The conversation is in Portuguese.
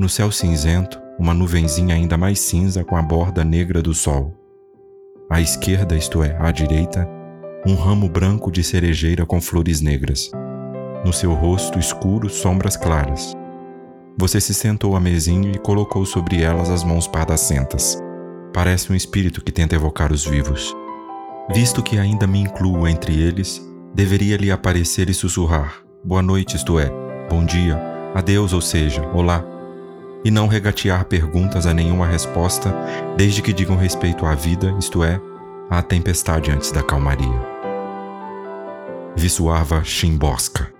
No céu cinzento, uma nuvenzinha ainda mais cinza com a borda negra do sol. À esquerda, isto é, à direita, um ramo branco de cerejeira com flores negras. No seu rosto escuro, sombras claras. Você se sentou à mesinha e colocou sobre elas as mãos pardacentas. Parece um espírito que tenta evocar os vivos. Visto que ainda me incluo entre eles, deveria lhe aparecer e sussurrar: Boa noite, isto é, bom dia, adeus, ou seja, olá. E não regatear perguntas a nenhuma resposta, desde que digam respeito à vida, isto é, à tempestade antes da calmaria. Visuava Chimboska.